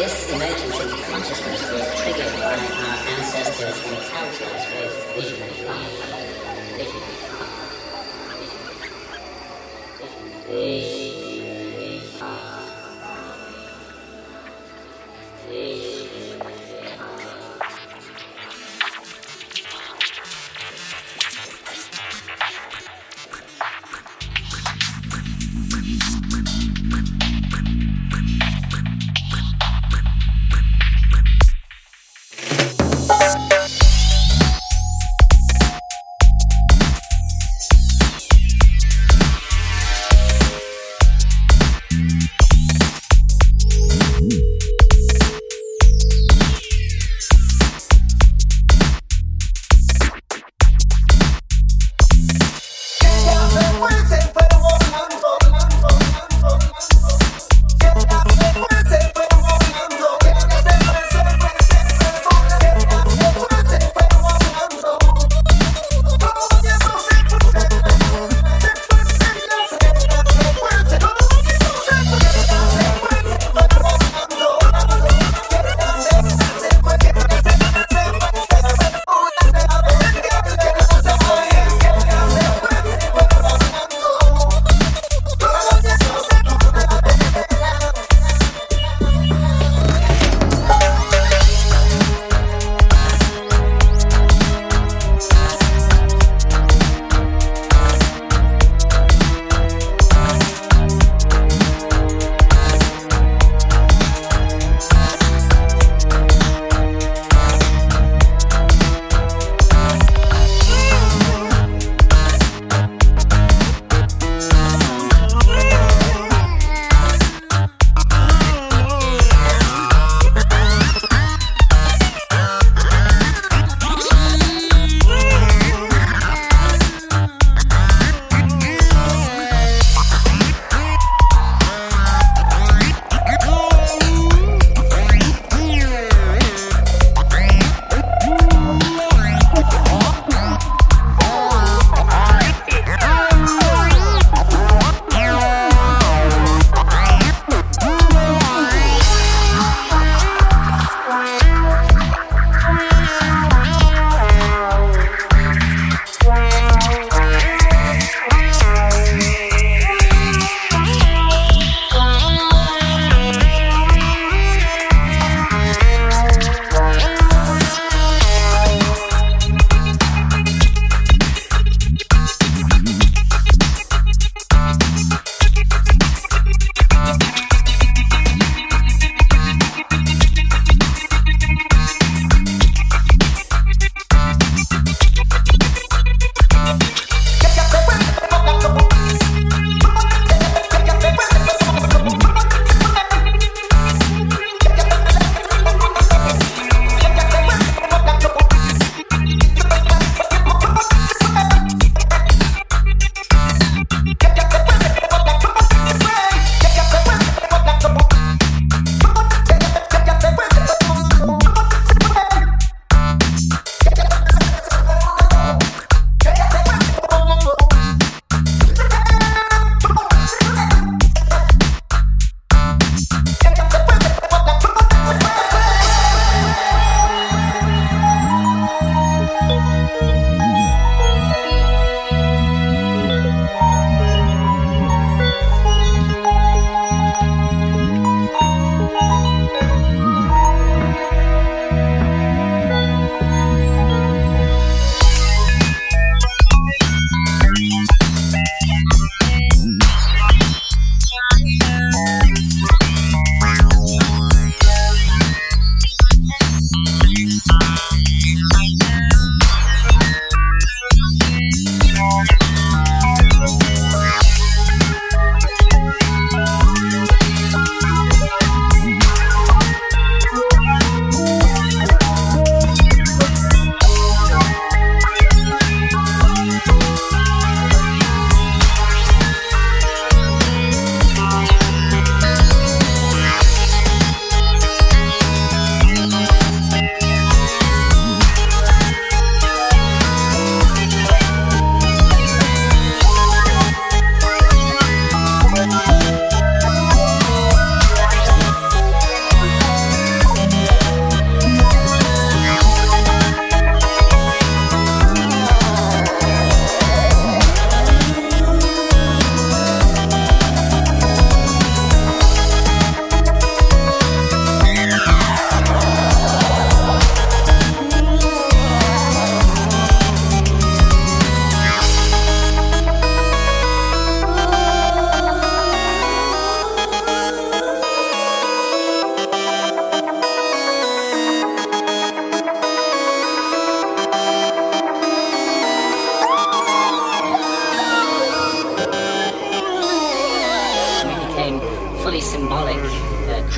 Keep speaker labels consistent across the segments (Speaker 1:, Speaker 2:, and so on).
Speaker 1: this emergence into consciousness was triggered by our ancestors' encounters with visionary fire. Visionary fire. Visionary. Visionary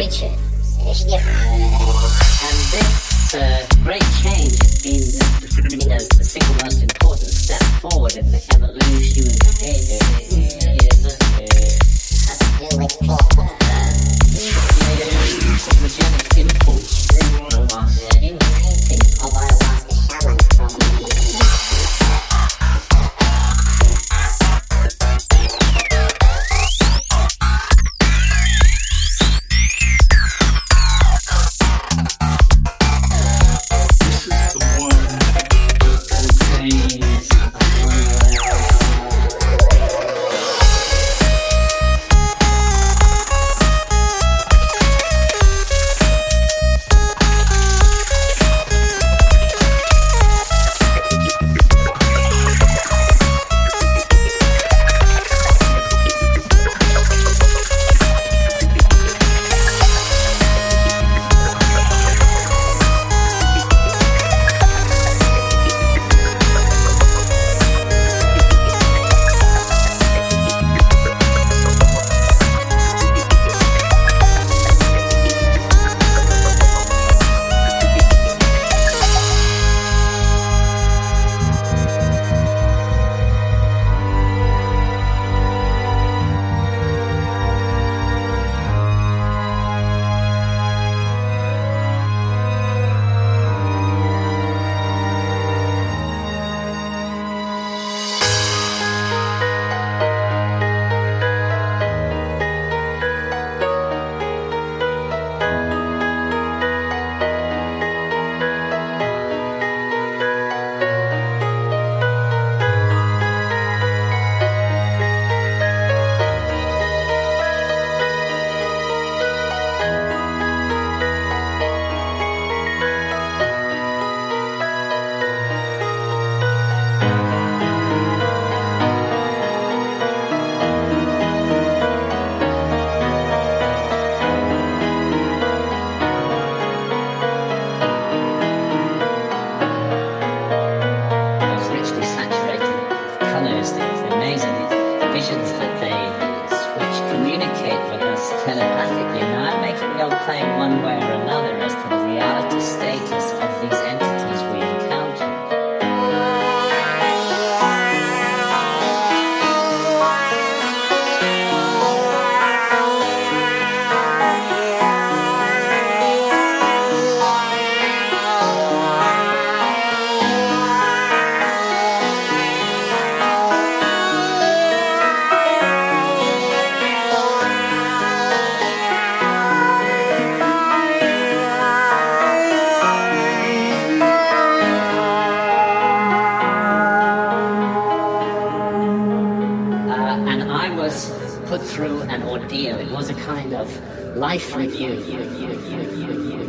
Speaker 1: creature. and this uh, great change has been, know, the single most important step forward in the evolution of behavior. Seemingly intelligent entity.